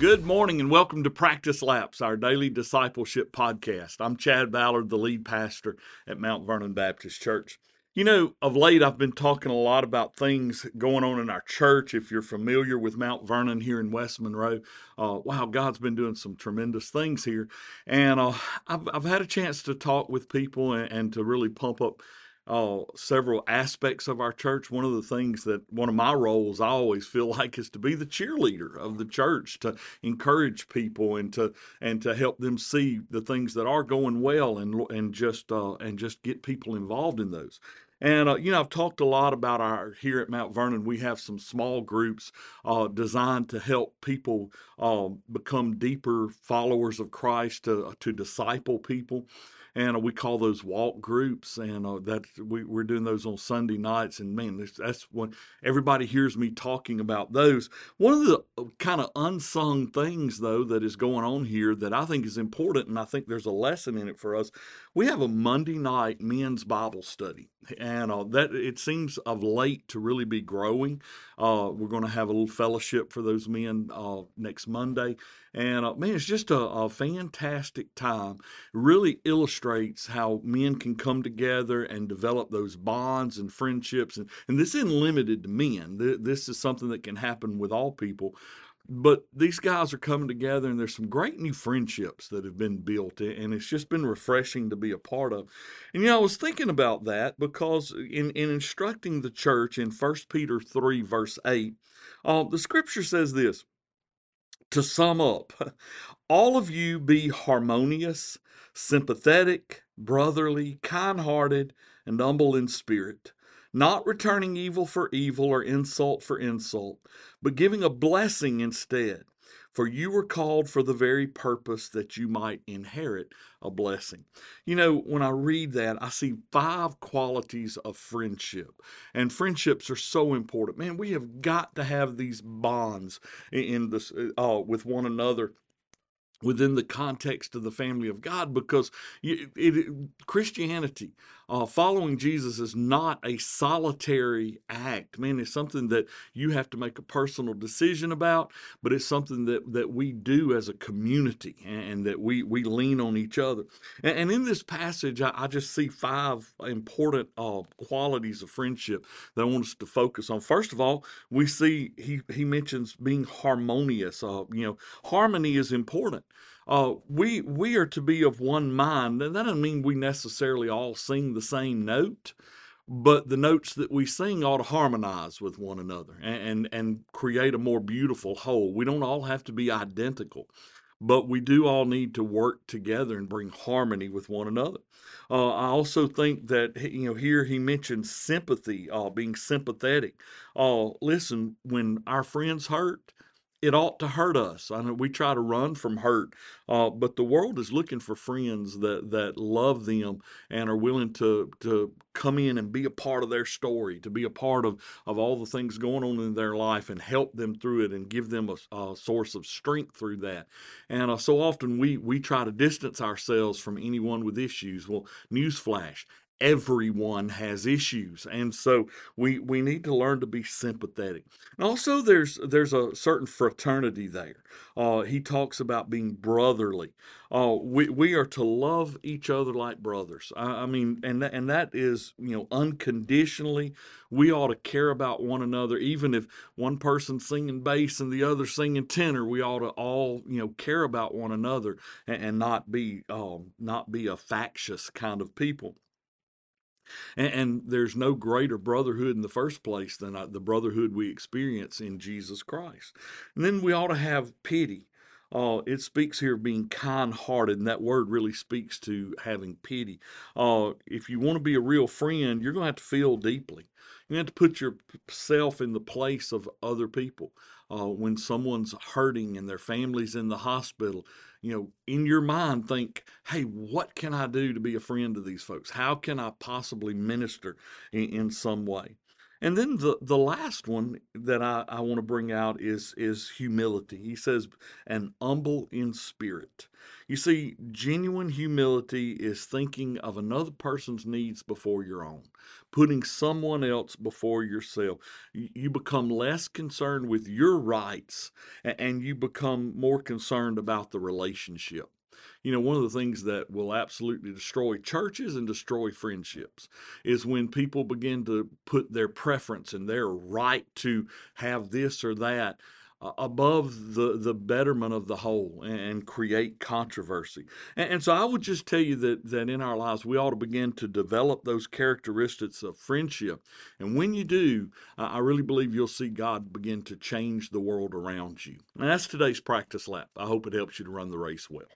Good morning and welcome to Practice Laps, our daily discipleship podcast. I'm Chad Ballard, the lead pastor at Mount Vernon Baptist Church. You know, of late I've been talking a lot about things going on in our church. If you're familiar with Mount Vernon here in West Monroe, uh, wow, God's been doing some tremendous things here. And uh, I've, I've had a chance to talk with people and, and to really pump up uh, several aspects of our church. One of the things that one of my roles I always feel like is to be the cheerleader of the church, to encourage people and to and to help them see the things that are going well and and just uh, and just get people involved in those. And uh, you know, I've talked a lot about our here at Mount Vernon. We have some small groups uh, designed to help people uh, become deeper followers of Christ, to to disciple people and uh, we call those walk groups, and uh, that we, we're doing those on Sunday nights. And man, that's, that's when everybody hears me talking about those. One of the uh, kind of unsung things, though, that is going on here that I think is important, and I think there's a lesson in it for us. We have a Monday night men's Bible study, and uh, that it seems of late to really be growing. Uh, we're going to have a little fellowship for those men uh, next Monday, and uh, man, it's just a, a, fantastic time. Really illustrates how men can come together and develop those bonds and friendships. And, and this isn't limited to men, this is something that can happen with all people. But these guys are coming together, and there's some great new friendships that have been built, and it's just been refreshing to be a part of. And you know, I was thinking about that because in, in instructing the church in 1 Peter 3, verse 8, uh, the scripture says this to sum up, all of you be harmonious, sympathetic, brotherly, kind hearted, and humble in spirit, not returning evil for evil or insult for insult, but giving a blessing instead. For you were called for the very purpose that you might inherit a blessing. You know, when I read that, I see five qualities of friendship. And friendships are so important. Man, we have got to have these bonds in this uh, with one another within the context of the family of God because it, it, Christianity, uh, following Jesus is not a solitary act. Man, it's something that you have to make a personal decision about, but it's something that, that we do as a community and, and that we, we lean on each other. And, and in this passage, I, I, just see five important uh, qualities of friendship that I want us to focus on. First of all, we see he, he mentions being harmonious. Uh, you know, harmony is important uh, we we are to be of one mind, and that doesn't mean we necessarily all sing the same note, but the notes that we sing ought to harmonize with one another and, and, and create a more beautiful whole. We don't all have to be identical, but we do all need to work together and bring harmony with one another. Uh, I also think that you know here he mentions sympathy, uh, being sympathetic. Uh, listen, when our friends hurt, it ought to hurt us. I know we try to run from hurt, uh, but the world is looking for friends that that love them and are willing to to come in and be a part of their story, to be a part of of all the things going on in their life, and help them through it, and give them a, a source of strength through that. And uh, so often we we try to distance ourselves from anyone with issues. Well, newsflash: everyone has issues and so we we need to learn to be sympathetic. And also there's there's a certain fraternity there. Uh, he talks about being brotherly. Uh, we, we are to love each other like brothers. I, I mean and that, and that is you know unconditionally. We ought to care about one another. Even if one person's singing bass and the other singing tenor we ought to all you know care about one another and, and not be um, not be a factious kind of people and, and, there's no greater brotherhood in the first place than uh, the brotherhood we experience in Jesus Christ. And then we ought to have pity. Uh, it speaks here of being kind hearted, and that word really speaks to having pity. Uh, if you want to be a real friend, you're going to have to feel deeply. You have to put yourself in the place of other people. Uh, when someone's hurting and their family's in the hospital, you know, in your mind, think, hey, what can I do to be a friend to these folks? How can I possibly minister in, in some way? And then the, the last one that I, I want to bring out is is humility. He says, and humble in spirit. You see, genuine humility is thinking of another person's needs before your own, putting someone else before yourself. You become less concerned with your rights and you become more concerned about the relationship you know, one of the things that will absolutely destroy churches and destroy friendships is when people begin to put their preference and their right to have this or that uh, above the the betterment of the whole and, create controversy. And, and, so I would just tell you that that in our lives we ought to begin to develop those characteristics of friendship. And when you do, uh, I really believe you'll see God begin to change the world around you. And that's today's practice lap. I hope it helps you to run the race well.